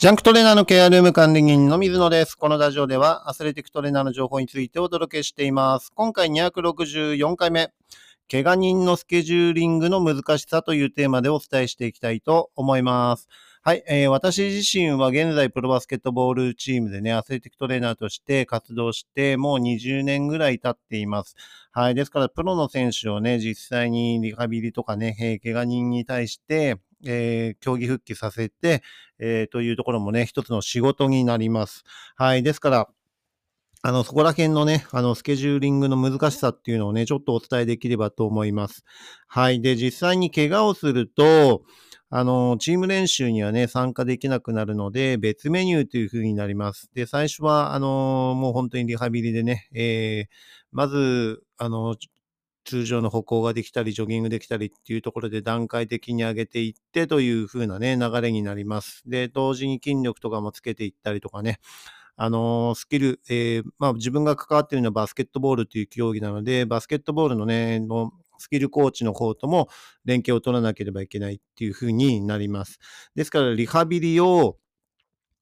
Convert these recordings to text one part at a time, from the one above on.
ジャンクトレーナーのケアルーム管理人の水野です。このラジオではアスレティックトレーナーの情報についてお届けしています。今回264回目、怪我人のスケジューリングの難しさというテーマでお伝えしていきたいと思います。はい、えー、私自身は現在プロバスケットボールチームでね、アスレティックトレーナーとして活動してもう20年ぐらい経っています。はい、ですからプロの選手をね、実際にリハビリとかね、怪我人に対して、えー、競技復帰させて、えー、というところもね、一つの仕事になります。はい。ですから、あの、そこら辺のね、あの、スケジューリングの難しさっていうのをね、ちょっとお伝えできればと思います。はい。で、実際に怪我をすると、あの、チーム練習にはね、参加できなくなるので、別メニューという風になります。で、最初は、あの、もう本当にリハビリでね、えー、まず、あの、通常の歩行ができたり、ジョギングできたりっていうところで段階的に上げていってという風なね、流れになります。で、同時に筋力とかもつけていったりとかね、あのスキル、えー、まあ自分が関わっているのはバスケットボールという競技なので、バスケットボールのね、のスキルコーチの方とも連携を取らなければいけないっていうふうになります。ですから、リハビリを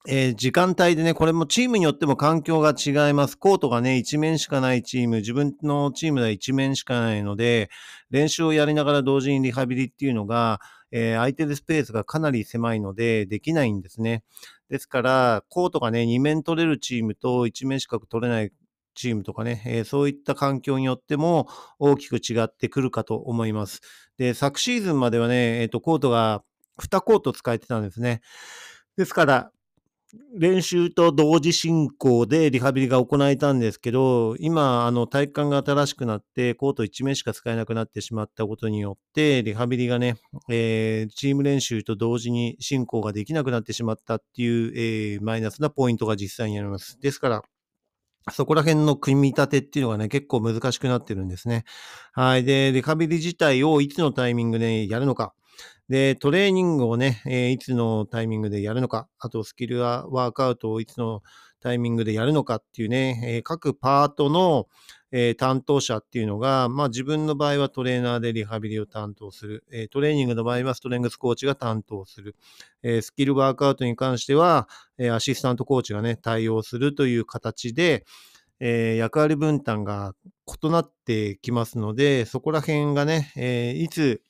えー、時間帯でね、これもチームによっても環境が違います。コートがね、一面しかないチーム、自分のチームでは一面しかないので、練習をやりながら同時にリハビリっていうのが、えー、空いてるスペースがかなり狭いので、できないんですね。ですから、コートがね、2面取れるチームと1面しか取れないチームとかね、えー、そういった環境によっても大きく違ってくるかと思います。で、昨シーズンまではね、えっ、ー、と、コートが2コート使えてたんですね。ですから、練習と同時進行でリハビリが行えたんですけど、今、あの、体育館が新しくなって、コート1面しか使えなくなってしまったことによって、リハビリがね、えー、チーム練習と同時に進行ができなくなってしまったっていう、えー、マイナスなポイントが実際にあります。ですから、そこら辺の組み立てっていうのがね、結構難しくなってるんですね。はい。で、リハビリ自体をいつのタイミングでやるのか。で、トレーニングをね、え、いつのタイミングでやるのか。あと、スキルワークアウトをいつのタイミングでやるのかっていうね、え、各パートの、え、担当者っていうのが、まあ自分の場合はトレーナーでリハビリを担当する。え、トレーニングの場合はストレングスコーチが担当する。え、スキルワークアウトに関しては、えアシスタントコーチがね、対応するという形で、え役割分担が異なってきますので、そこら辺がね、えいつ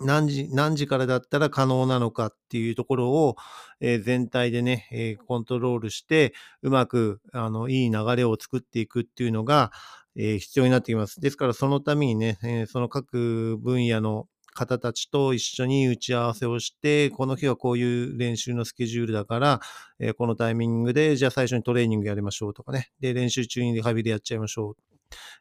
何時、何時からだったら可能なのかっていうところを、えー、全体でね、えー、コントロールして、うまく、あの、いい流れを作っていくっていうのが、えー、必要になってきます。ですから、そのためにね、えその各分野の方たちと一緒に打ち合わせをして、この日はこういう練習のスケジュールだから、えこのタイミングで、じゃあ最初にトレーニングやりましょうとかね。で、練習中にリハビリやっちゃいましょう。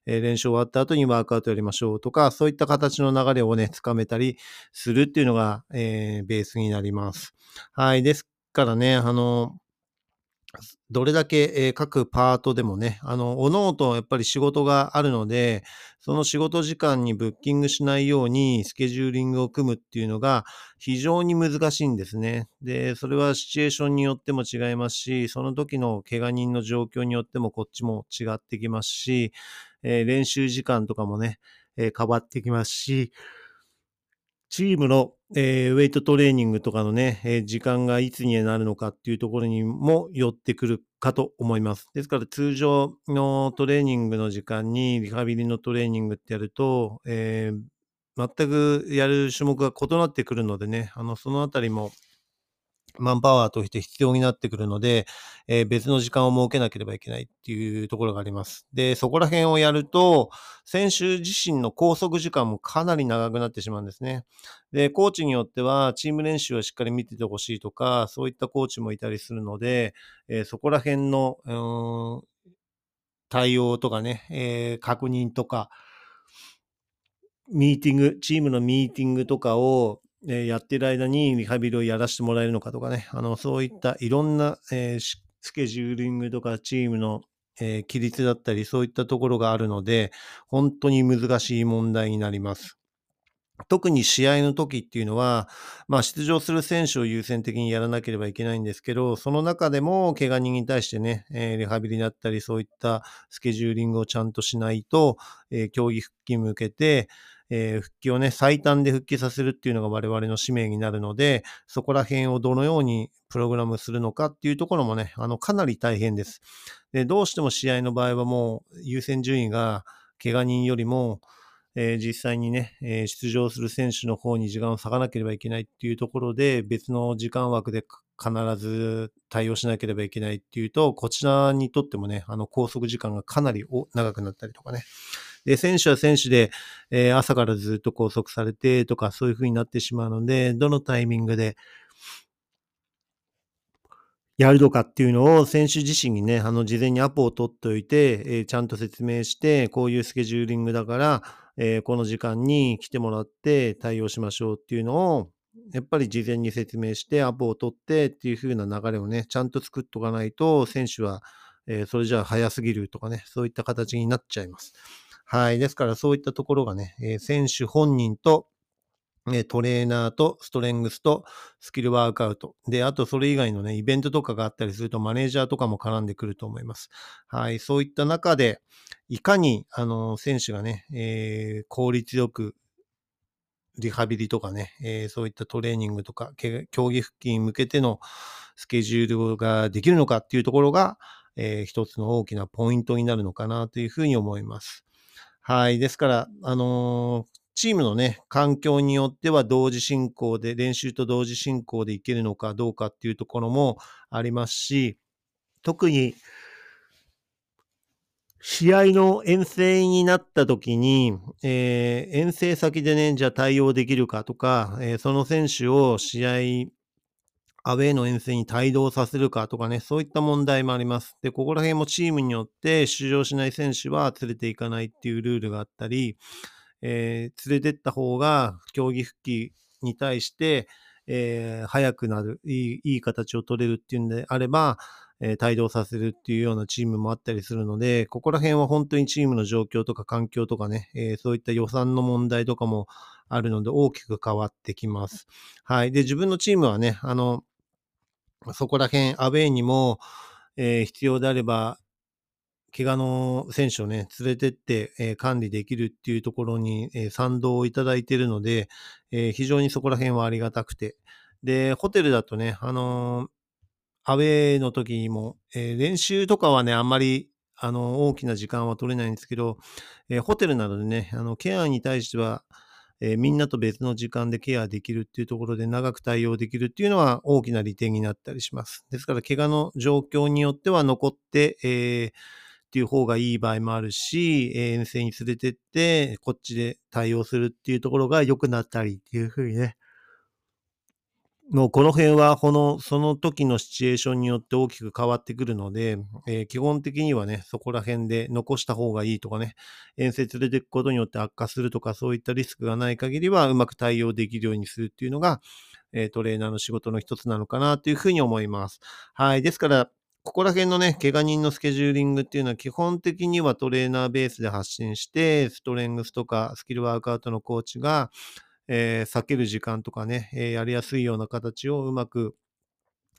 え練習終わった後にワークアウトやりましょうとか、そういった形の流れをね、つかめたりするっていうのが、えー、ベースになります。はい。ですからね、あの、どれだけ、えー、各パートでもね、あの、おのおとやっぱり仕事があるので、その仕事時間にブッキングしないようにスケジューリングを組むっていうのが非常に難しいんですね。で、それはシチュエーションによっても違いますし、その時の怪我人の状況によってもこっちも違ってきますし、えー、練習時間とかもね、えー、変わってきますし、チームの、えー、ウェイトトレーニングとかのね、えー、時間がいつになるのかっていうところにも寄ってくるかと思います。ですから通常のトレーニングの時間にリハビリのトレーニングってやると、えー、全くやる種目が異なってくるのでね、あの、そのあたりもマンパワーとして必要になってくるので、えー、別の時間を設けなければいけないっていうところがあります。で、そこら辺をやると、選手自身の拘束時間もかなり長くなってしまうんですね。で、コーチによっては、チーム練習はしっかり見ててほしいとか、そういったコーチもいたりするので、えー、そこら辺の、対応とかね、えー、確認とか、ミーティング、チームのミーティングとかを、えやってる間にリハビリをやらせてもらえるのかとかね、あの、そういったいろんな、えー、スケジューリングとかチームの、えー、規律だったり、そういったところがあるので、本当に難しい問題になります。特に試合の時っていうのは、まあ、出場する選手を優先的にやらなければいけないんですけど、その中でも怪我人に対してね、えー、リハビリだったり、そういったスケジューリングをちゃんとしないと、えー、競技復帰に向けて、えー復帰をね、最短で復帰させるっていうのが我々の使命になるので、そこら辺をどのようにプログラムするのかっていうところもね、あの、かなり大変です。で、どうしても試合の場合はもう優先順位が怪我人よりも、えー実際にね、えー出場する選手の方に時間を割かなければいけないっていうところで、別の時間枠で必ず対応しなければいけないっていうと、こちらにとってもね、あの、拘束時間がかなり長くなったりとかね。で、選手は選手で、えー朝からずっと拘束されてとか、そういう風になってしまうので、どのタイミングでやるのかっていうのを選手自身にね、あの、事前にアポを取っておいて、えーちゃんと説明して、こういうスケジューリングだから、えーこの時間に来てもらって対応しましょうっていうのを、やっぱり事前に説明して、アポを取ってっていう風な流れをね、ちゃんと作っとかないと、選手は、えーそれじゃあ早すぎるとかね、そういった形になっちゃいます。はい。ですから、そういったところがね、えー選手本人と、えトレーナーとストレングスとスキルワークアウト。で、あとそれ以外のね、イベントとかがあったりするとマネージャーとかも絡んでくると思います。はい。そういった中で、いかに、あの、選手がね、えー効率よくリハビリとかね、えーそういったトレーニングとか、競技復帰に向けてのスケジュールができるのかっていうところが、えー一つの大きなポイントになるのかなというふうに思います。はい。ですから、あのーチームのね、環境によっては同時進行で、練習と同時進行でいけるのかどうかっていうところもありますし、特に、試合の遠征になった時に、えー遠征先でね、じゃあ対応できるかとか、えーその選手を試合、アウェーの遠征に帯同させるかとかね、そういった問題もあります。で、ここら辺もチームによって出場しない選手は連れて行かないっていうルールがあったり、えー連れてった方が競技復帰に対して、えー早くなるいい、いい形を取れるっていうんであれば、えー帯同させるっていうようなチームもあったりするので、ここら辺は本当にチームの状況とか環境とかね、えーそういった予算の問題とかもあるので大きく変わってきます。はい。で、自分のチームはね、あの、そこら辺、アウェーにも、えー必要であれば、怪我の選手をね、連れてって、えー管理できるっていうところに、えー賛同をいただいているので、えー非常にそこら辺はありがたくて。で、ホテルだとね、あのーアウェーの時にも、え練習とかはね、あんまり、あの、大きな時間は取れないんですけど、えホテルなどでね、あの、ケアに対しては、えーみんなと別の時間でケアできるっていうところで長く対応できるっていうのは大きな利点になったりします。ですから、怪我の状況によっては残って、えーっていう方がいい場合もあるし、遠征に連れてって、こっちで対応するっていうところが良くなったりっていうふうにね、もうこの辺は、この、その時のシチュエーションによって大きく変わってくるので、えー基本的にはね、そこら辺で残した方がいいとかね、遠征連れていくことによって悪化するとか、そういったリスクがない限りは、うまく対応できるようにするっていうのが、えートレーナーの仕事の一つなのかなというふうに思います。はい。ですから、ここら辺のね、怪我人のスケジューリングっていうのは基本的にはトレーナーベースで発信して、ストレングスとかスキルワークアウトのコーチが、えー避ける時間とかね、えーやりやすいような形をうまく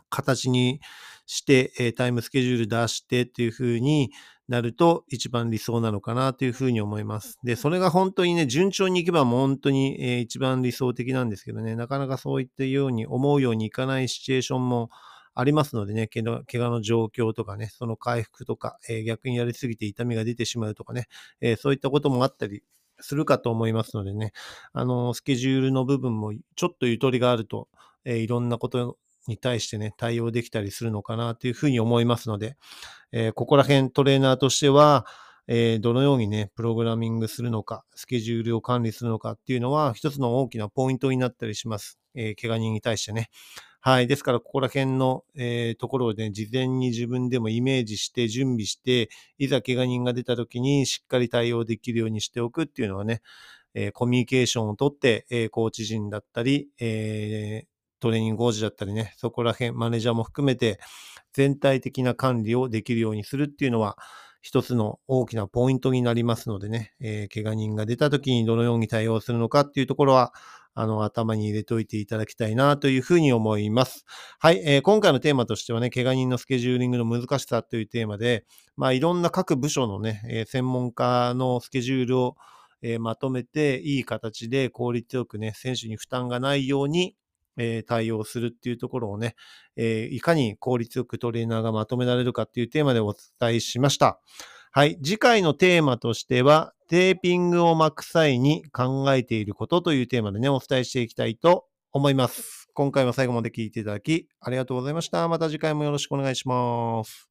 形にして、えータイムスケジュール出してっていう風になると一番理想なのかなという風に思います。で、それが本当にね、順調にいけばもう本当に、えー一番理想的なんですけどね、なかなかそういったように思うようにいかないシチュエーションもありますのでね、怪我の状況とかね、その回復とか、えー逆にやりすぎて痛みが出てしまうとかね、えーそういったこともあったりするかと思いますのでね、あの、スケジュールの部分もちょっとゆとりがあると、えーいろんなことに対してね、対応できたりするのかなというふうに思いますので、えーここら辺トレーナーとしては、えーどのようにね、プログラミングするのか、スケジュールを管理するのかっていうのは、一つの大きなポイントになったりします。えー怪我人に対してね。はい。ですから、ここら辺の、えーところをね、事前に自分でもイメージして、準備して、いざ怪我人が出た時にしっかり対応できるようにしておくっていうのはね、えーコミュニケーションをとって、えーコーチ陣だったり、えートレーニングコーチだったりね、そこら辺、マネージャーも含めて、全体的な管理をできるようにするっていうのは、一つの大きなポイントになりますのでね、えー怪我人が出た時にどのように対応するのかっていうところは、あの、頭に入れておいていただきたいなというふうに思います。はい、えー今回のテーマとしてはね、怪我人のスケジューリングの難しさというテーマで、まあ、いろんな各部署のね、えー専門家のスケジュールを、えーまとめていい形で効率よくね、選手に負担がないように、えー対応するっていうところをね、えーいかに効率よくトレーナーがまとめられるかっていうテーマでお伝えしました。はい。次回のテーマとしては、テーピングを巻く際に考えていることというテーマでね、お伝えしていきたいと思います。今回も最後まで聞いていただき、ありがとうございました。また次回もよろしくお願いします。